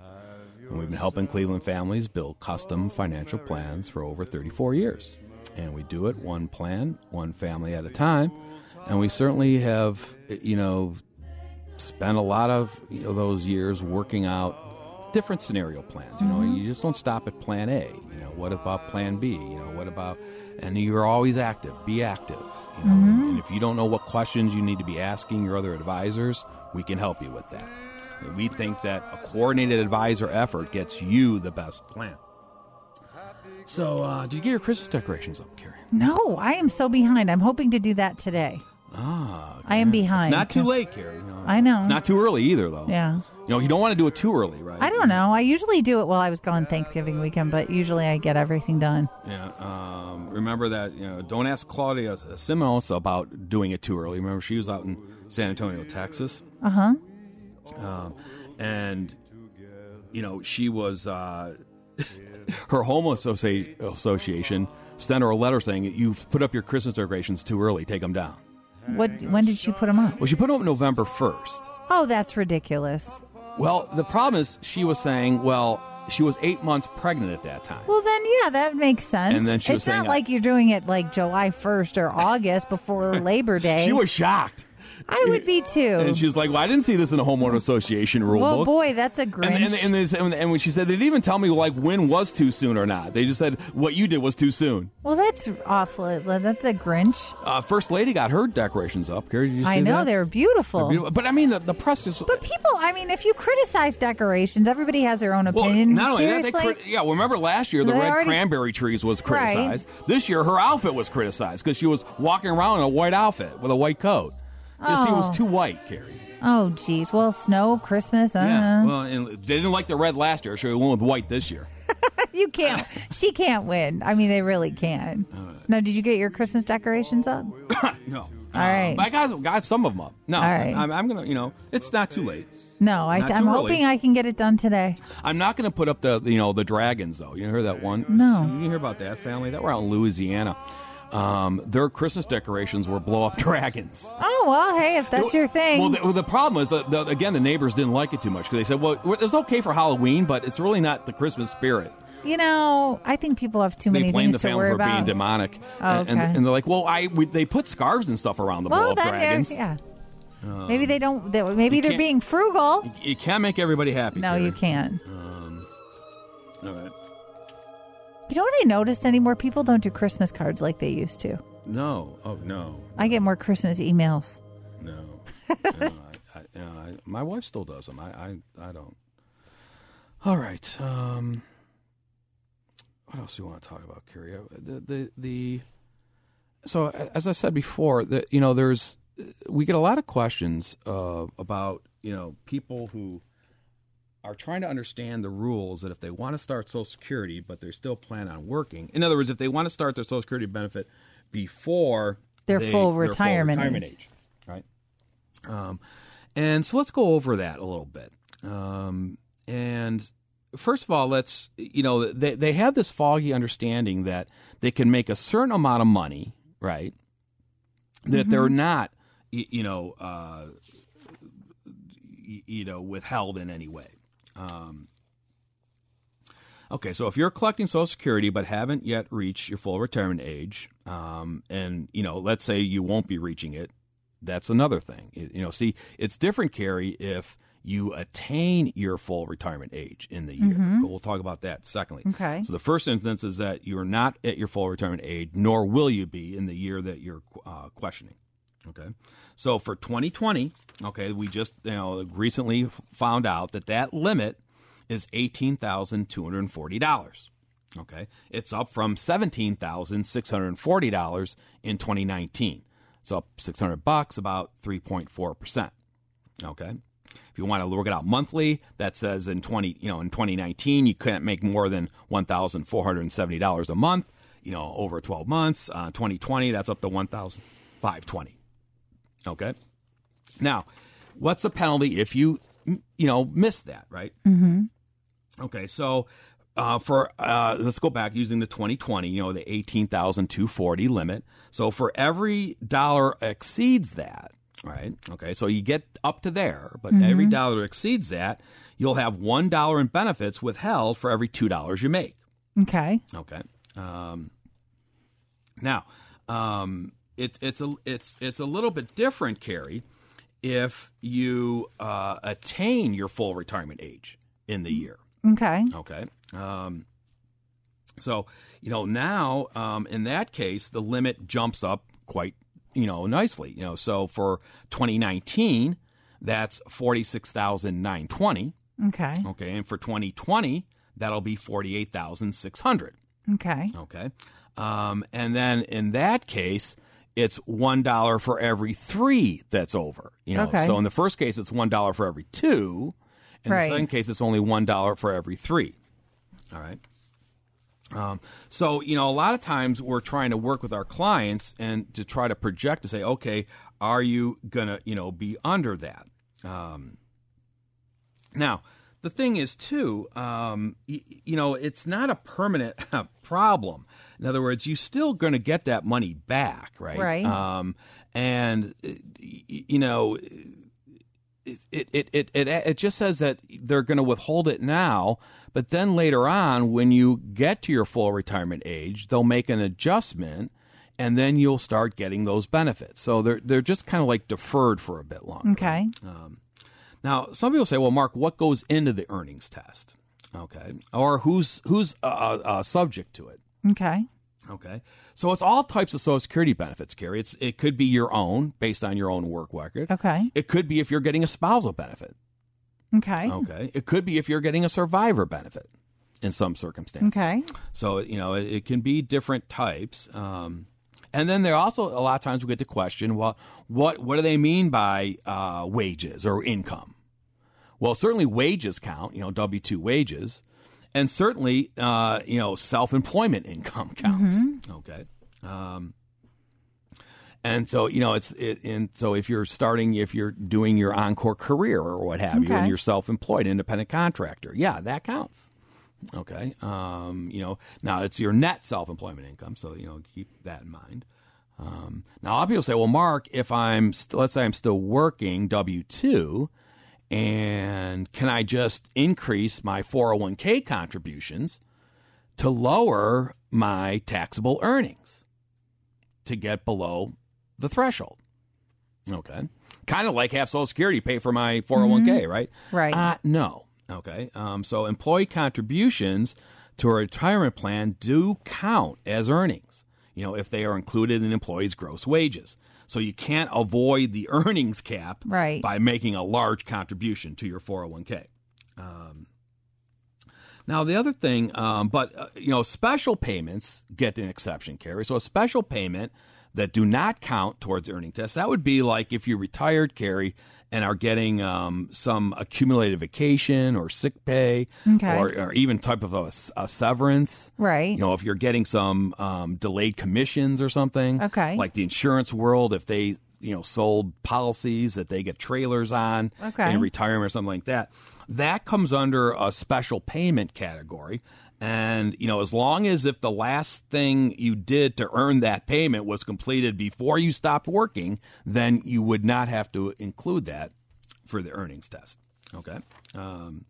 And we've been helping Cleveland families build custom financial plans for over 34 years. And we do it one plan, one family at a time. And we certainly have, you know, spent a lot of you know, those years working out different scenario plans. You know, Mm-hmm. you just don't stop at plan A. You know, what about plan B? You know, what about, and you're always active. Be active. You know, Mm-hmm. and if you don't know what questions you need to be asking your other advisors, we can help you with that. And we think that a coordinated advisor effort gets you the best plan. So, uh, did you get your Christmas decorations up, Carrie? No, I am so behind. I'm hoping to do that today. Ah, I am behind, It's not too late, Carrie. know. I know. It's not too early either, though. Yeah. You know, you don't want to do it too early, right? I don't know. I usually do it while I was gone Thanksgiving weekend, but usually I get everything done. Yeah. Um, remember that. You know, don't ask Claudia Simonos about doing it too early. Remember, she was out in San Antonio, Texas. Uh huh. Um, and you know she was uh, her home associ- association sent her a letter saying you've put up your Christmas decorations too early. Take them down. What? When did she put them up? Well, she put them up November first. Oh, that's ridiculous. Well, the problem is she was saying, well, she was eight months pregnant at that time. Well, then, yeah, that makes sense. And then she was it's not saying, like you're doing it like July 1st or August before Labor Day. She was shocked. I would be too. And she was like, "Well, I didn't see this in a homeowner association rule well, book." boy, that's a Grinch. And, and, and, and, and when she said, they didn't even tell me like when was too soon or not. They just said what you did was too soon. well, that's awful. That's a Grinch. Uh, First lady got her decorations up. Carrie, did you see I know that? they're beautiful. They're beautiful. But I mean, the, the press just. But people, I mean, if you criticize decorations, everybody has their own well, opinion. not only that, Seriously? they crit- yeah. Remember last year the They red already- cranberry trees was Right. criticized. This year her outfit was criticized because she was walking around in a white outfit with a white coat. Year Oh. was too white, Carrie. oh, geez. Well, snow, Christmas. I don't Yeah. know. Well, and they didn't like the red last year, so we went with white this year. you can't. she can't win. I mean, they really can. Uh, now, did you get your Christmas decorations up? No. All right. But I got, got some of them up. No, All right. I'm, I'm going to, you know, it's not too late. No, I, too hoping. I can get it done today. I'm not going to put up the, you know, the dragons, though. You hear that one? No. You hear about that family? That were out in Louisiana. Um, their Christmas decorations were blow up dragons. Oh well, hey, if that's your thing. Well, the, well, the problem is that, the, again, the neighbors didn't like it too much because they said, well, it's okay for Halloween, but it's really not the Christmas spirit. you know, I think people have too many. They blame things the to family worry for about. being demonic. Oh, and, and, and they're like, well, I we, they put scarves and stuff around the blow well, up dragons. yeah. maybe they don't. They, maybe they're being frugal. You can't make everybody happy. No, Carrie. you can't. Right. You know what I noticed anymore? People don't do Christmas cards like they used to. No. Oh, no. I get more Christmas emails. No. no I, I, know, I, my wife still does them. I, I, I don't. All right. Um, what else do you want to talk about, Carrie? Uh, The, the, the, so, as I said before, that you know, there's, we get a lot of questions uh, about, you know, people who are trying to understand the rules that if they want to start Social Security, but they're still planning on working. In other words, if they want to start their Social Security benefit before Their they- full their retirement retirement age. age, right? Um, and so let's go over that a little bit. Um, and first of all, let's you know they they have this foggy understanding that they can make a certain amount of money, right? That they're not, you know, uh, you know, withheld in any way. Um, okay, so if you're collecting Social Security but haven't yet reached your full retirement age, um, and you know, let's say you won't be reaching it, that's another thing. It- you know, see, it's different, Carrie, if you attain your full retirement age in the year. But we'll talk about that secondly. Okay. So the first instance is that you're not at your full retirement age, nor will you be in the year that you're uh, questioning. Okay. So for 2020, okay, we just you know recently found out that that limit is eighteen thousand two hundred forty dollars. Okay, it's up from seventeen thousand six hundred forty dollars in 2019. It's up six hundred bucks, about three point four percent. Okay. If you want to work it out monthly, that says in 20, you know, in 2019 you can't make more than $1,470 a month, you know, over 12 months. Uh, 2020 that's up to 1,520. Okay? Now, what's the penalty if you you know miss that, right? Mm-hmm. Okay, so uh, for uh, let's go back using the 2020, you know, the 18,240 limit. So for every dollar exceeds that, right? Okay, so you get up to there, but Mhm. every dollar exceeds that, you'll have one dollar in benefits withheld for every two dollars you make. Okay. Okay. Um, now, um, it's it's a it's it's a little bit different, Carrie, if you uh, attain your full retirement age in the year. Okay. Okay. Um, so you know now um, in that case the limit jumps up quite you know nicely. You know so for 2019 that's forty six thousand nine twenty. Okay. Okay, and for 2020 that'll be forty eight thousand six hundred. Okay. Okay. Um, and then in that case, it's one dollar for every three that's over. You know, Okay. so in the first case, it's one dollar for every two. In Right. the second case, it's only one dollar for every three. All right. Um, so you know, a lot of times we're trying to work with our clients and to try to project to say, okay, are you gonna you know be under that? Um, now, the thing is, too, um, y- you know, it's not a permanent problem. In other words, you're still going to get that money back, right? Right. Um, and uh, you know, it it, it it it it just says that they're going to withhold it now, but then later on, when you get to your full retirement age, they'll make an adjustment. And then you'll start getting those benefits. So they're they're just kind of like deferred for a bit longer. Okay. Um, now, some people say, "Well, Mark, what goes into the earnings test?" Okay, or who's who's uh, uh, subject to it? Okay. Okay, so it's all types of Social Security benefits, Carrie. It's it could be your own based on your own work record. Okay. It could be if you're getting a spousal benefit. Okay. Okay, it could be if you're getting a survivor benefit in some circumstances. Okay. So you know it, it can be different types. Um, and then there also a lot of times we get to question, well, what what do they mean by uh, wages or income? Well, certainly wages count. You know, W two wages, and certainly uh, you know self employment income counts. Okay. Um, and so you know it's it, and so if you're starting if you're doing your encore career or what have you and you're self-employed independent contractor yeah that counts. Okay. Um, you know now it's your net self-employment income so you know keep that in mind. Um, now a lot of people say well mark if i'm st- let's say i'm still working w2 and can i just increase my 401k contributions to lower my taxable earnings to get below the threshold. Okay. Kind of like have Social Security pay for my 401k, right? Right. Uh, no. Okay. Um, so employee contributions to a retirement plan do count as earnings, you know, if they are included in employees' gross wages. So you can't avoid the earnings cap Right. by making a large contribution to your 401k. Um, now the other thing, um, but uh, you know, special payments get an exception, Carrie. So a special payment that do not count towards earning test. That would be like if you retired, Carrie, and are getting um, some accumulated vacation or sick pay, Okay. or, or even type of a, a severance. Right. You know, if you're getting some um, delayed commissions or something. Okay. Like the insurance world, if they you know sold policies that they get trailers on Okay. in retirement or something like that, that comes under a special payment category. And you know, as long as if the last thing you did to earn that payment was completed before you stopped working, then you would not have to include that for the earnings test. Okay. Um,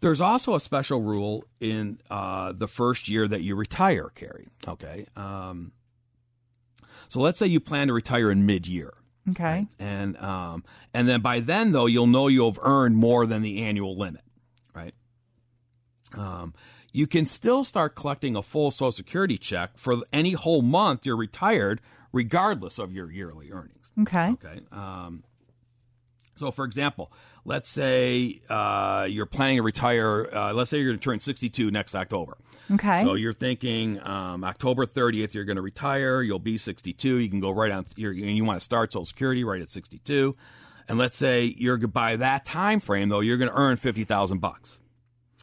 there's also a special rule in uh, the first year that you retire, Carrie. Okay. Um, so let's say you plan to retire in mid-year, Okay. and um, and then by then though you'll know you'll have earned more than the annual limit, right? Um, you can still start collecting a full Social Security check for any whole month you're retired, regardless of your yearly earnings. Okay. Okay. Um, so, for example, let's say uh, you're planning to retire. Uh, let's say you're going to turn 62 next October. Okay. So you're thinking um, October 30th, you're going to retire. You'll be 62. You can go right on, you're, and you want to start Social Security right at 62. and let's say you're by that time frame though you're going to earn fifty thousand bucks.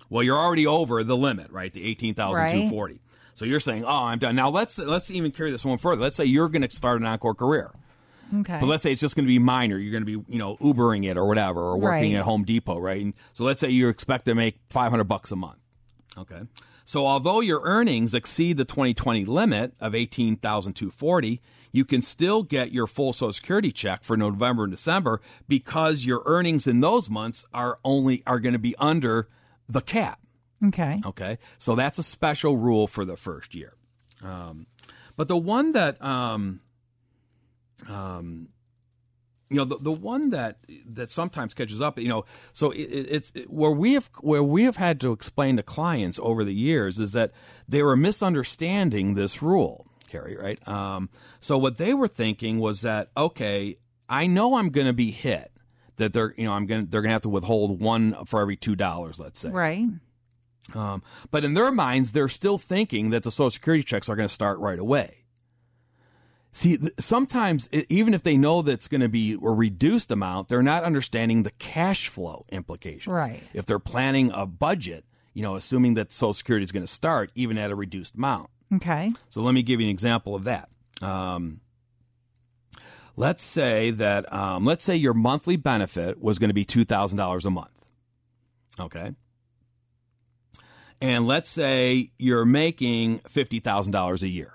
Well, you're already over the limit, right? The eighteen thousand two forty. So you're saying, oh, I'm done. Now let's let's even carry this one further. Let's say you're going to start an encore career. Okay. But let's say it's just going to be minor. You're going to be, you know, Ubering it or whatever, or working Right. at Home Depot, right? And so let's say you expect to make 500 bucks a month. Okay. So although your earnings exceed the 2020 limit of 18,240, you can still get your full Social Security check for November and December because your earnings in those months are only are going to be under the cap. Okay. Okay, so that's a special rule for the first year. Um, but the one that, um, um, you know, the, the one that that sometimes catches up, you know, so it, it- it's it- where we have where we have had to explain to clients over the years is that they were misunderstanding this rule, Carrie. Right? Um, so what they were thinking was that okay, I know I'm going to be hit. That they're, you know, I'm going. They're going to have to withhold one for every two dollars. Let's say, Right. um, but in their minds, they're still thinking that the Social Security checks are going to start right away. See, th- sometimes even if they know that it's going to be a reduced amount, they're not understanding the cash flow implications. Right. If they're planning a budget, you know, assuming that Social Security is going to start even at a reduced amount. Okay. So let me give you an example of that. Um, let's say that um, let's say your monthly benefit was going to be two thousand dollars a month. Okay. And let's say you're making fifty thousand dollars a year.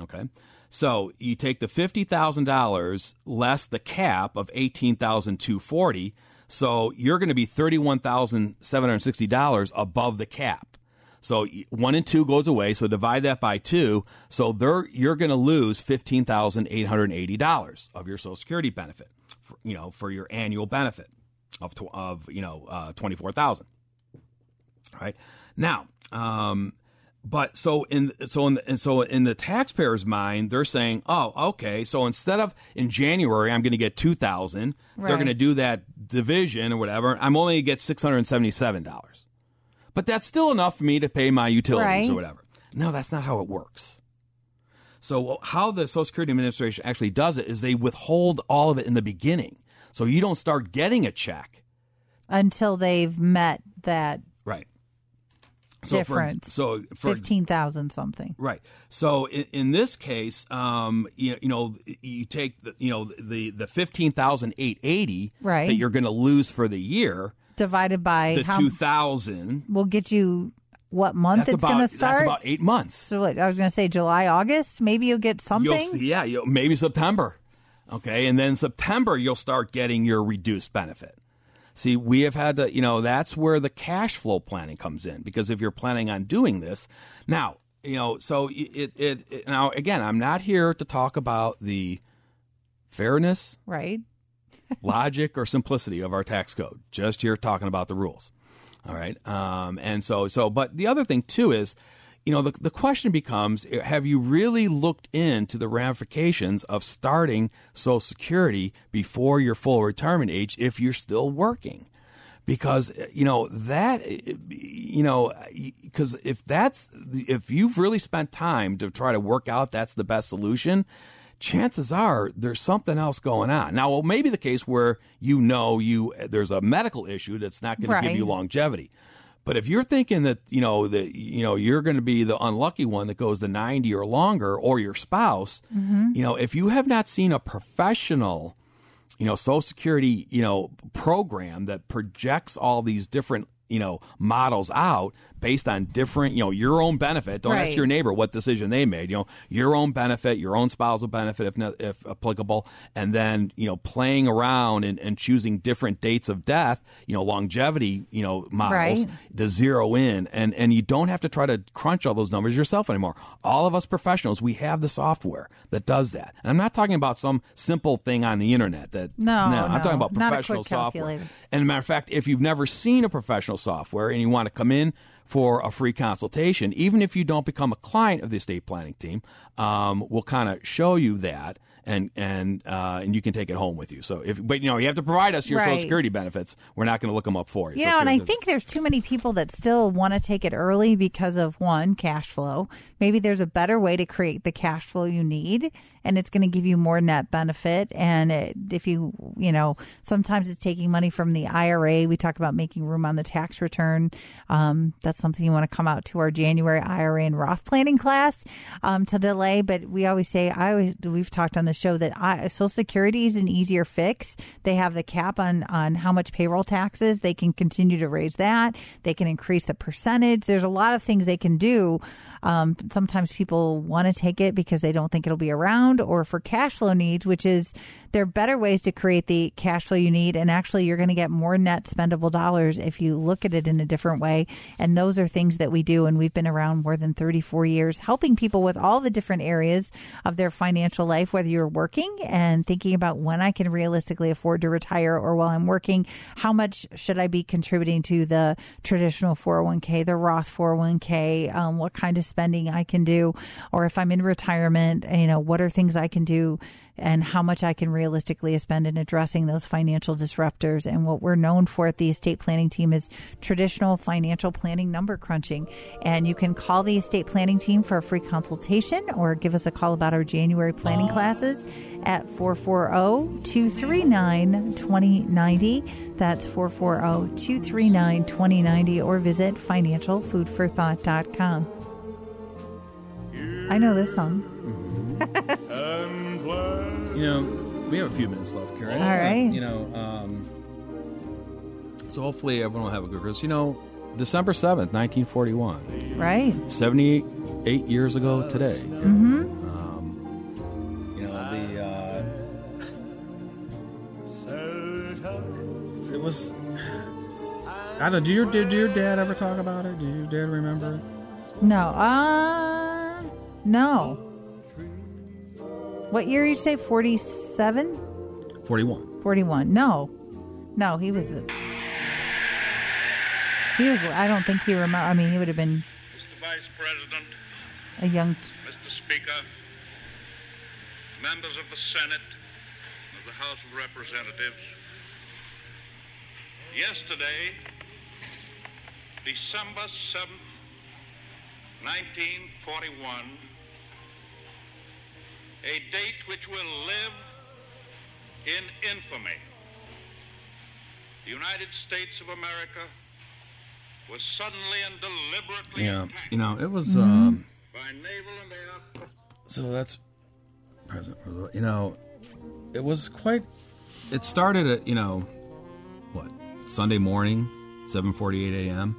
Okay. So you take the fifty thousand dollars less the cap of eighteen thousand two forty. So you're going to be thirty one thousand seven hundred sixty dollars above the cap. So one and two goes away. So divide that by two. So there you're going to lose fifteen thousand eight hundred eighty dollars of your Social Security benefit. For, you know, for your annual benefit of tw- of you know uh, twenty four thousand. Right now, um, but so in so in and so in the taxpayer's mind, they're saying, oh, okay, so instead of in January I'm going to get two thousand, they're going to do that division or whatever. I'm only going to get six hundred seventy seven dollars, but that's still enough for me to pay my utilities Right. or whatever. No, that's not how it works. So how the Social Security Administration actually does it is they withhold all of it in the beginning, so you don't start getting a check. Until they've met that Right. So for, so for fifteen thousand something. Right. So in, in this case, um, you, you know, you take the, you know the the fifteen thousand eight eighty Right. that you're going to lose for the year. Divided by The how two thousand. will get you what month That's it's going to that's start. about eight months. so what, I was going to say July, August. Maybe you'll get something. You'll, yeah, you'll, maybe September. Okay, and then September you'll start getting your reduced benefit. See, we have had to, you know, that's where the cash flow planning comes in because if you're planning on doing this, now, you know, so it, it, it now again, I'm not here to talk about the fairness, right. Logic, or simplicity of our tax code. Just here talking about the rules. All right, um, and so, so, but the other thing too is, you know, the, the question becomes eh, have you really looked into the ramifications of starting Social Security before your full retirement age if you're still working? Because, eh, you know, that, eh, you know, because if that's, if you've really spent time to try to work out that's the best solution, chances are there's something else going on. Now, it may be the case where you know you there's a medical issue that's not going to give you longevity. But if you're thinking that you know that you know you're going to be the unlucky one that goes to 90 or longer, or your spouse, mm-hmm. you know, if you have not seen a professional, you know, Social Security, you know, program that projects all these different you know models out based on different you know your own benefit. Don't ask your neighbor what decision they made you know your own benefit your own spousal benefit if not, if applicable and then you know playing around and, and choosing different dates of death you know longevity you know models Right. to zero in. And and you don't have to try to crunch all those numbers yourself anymore. All of us professionals we have the software that does that. And i'm not talking about some simple thing on the internet that No, no, i'm talking about professional software. and a matter of fact, if you've never seen a professional software and you want to come in for a free consultation. Even if you don't become a client of the estate planning team, um, we'll kind of show you that. And and uh, and you can take it home with you. So if but you know you have to provide us your Right. social security benefits. We're not going to look them up for you. You So know, and I think there's too many people that still want to take it early because of one, cash flow. Maybe there's a better way to create the cash flow you need and it's going to give you more net benefit. And it, if you, you know, sometimes it's taking money from the IRA. We talk about making room on the tax return. Um, that's something you want to come out to our January IRA and Roth planning class um, to delay. But we always say, I always, we've talked on the show that I, Social Security is an easier fix. They have the cap on on how much payroll taxes they can continue to raise that. They can increase the percentage. There's a lot of things they can do. Um, sometimes people want to take it because they don't think it'll be around or for cash flow needs, which is there are better ways to create the cash flow you need. And actually, you're going to get more net spendable dollars if you look at it in a different way. And those are things that we do. And we've been around more than 34 years helping people with all the different areas of their financial life, whether you're working and thinking about when I can realistically afford to retire or while I'm working, how much should I be contributing to the traditional 401k, the Roth 401k, um, what kind of spending I can do, or if I'm in retirement, you know, what are things I can do and how much I can realistically spend in addressing those financial disruptors. And what we're known for at the estate planning team is traditional financial planning number crunching. And you can call the estate planning team for a free consultation or give us a call about our January planning classes at 440-239-2090. That's 440-239-2090 or visit financialfoodforthought.com. I know this song. You know, we have a few minutes left, Karen. All right. You know, um, so hopefully everyone will have a good Christmas. You know, December 7th, 1941. Right. 78 years ago today. Mm-hmm. Um, you know, the. Uh, it was. I don't know. Do your, did your dad ever talk about it? Do your dad remember it? No. Uh no. What year did you say? 47? 41. 41. No. No, he was a, He was I don't think he remember I mean, he would have been Mr. Vice President, a young Mr. Speaker, members of the Senate, of the House of Representatives. Yesterday, December 7th, 1941, a date which will live in infamy. The United States of America was suddenly and deliberately Yeah. attacked You know, it was. Mm-hmm. Um, by naval and air So that's President Roosevelt. You know, it was quite. It started at you know, what Sunday morning, seven forty-eight a.m.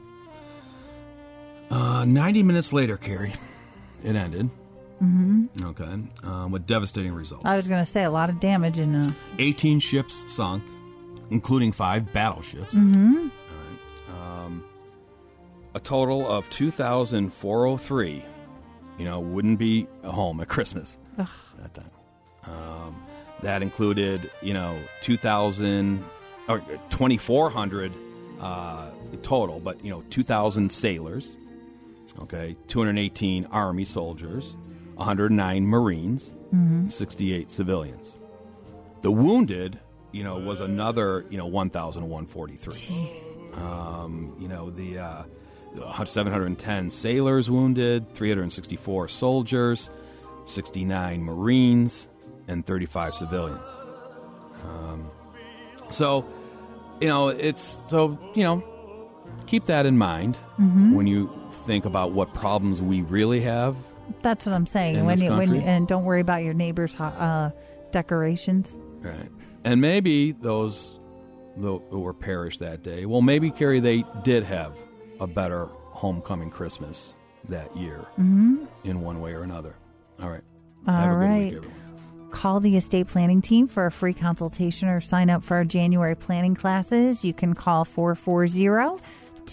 Uh, Ninety minutes later, Carrie, it ended. Hmm Okay, um, with devastating results. I was going to say a lot of damage in uh Eighteen ships sunk, including five battleships. Mhm. Um, a total of 2,403, you know, wouldn't be home at Christmas Ugh. that time. Um, that included, you know, 2,000 or 2,400 uh, total, but, you know, 2,000 sailors, okay, 218 Army soldiers, 109 Marines, Mhm. 68 civilians. The wounded, you know, was another, you know, 1,143. Um, you know, the uh, 710 sailors wounded, 364 soldiers, 69 Marines, and 35 civilians. Um, so, you know, it's so, you know, keep that in mind Mhm. when you think about what problems we really have. That's what I'm saying. When you when and don't worry about your neighbor's uh decorations. Right. And maybe those who were perished that day, well, maybe, Carrie, they did have a better homecoming Christmas that year Mhm. in one way or another. All right. All good week. Call the estate planning team for a free consultation or sign up for our January planning classes. You can call 440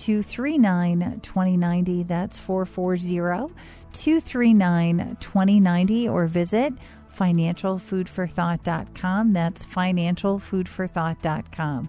239 2090. That's 440 239 2090 or visit financialfoodforthought.com. That's financialfoodforthought.com.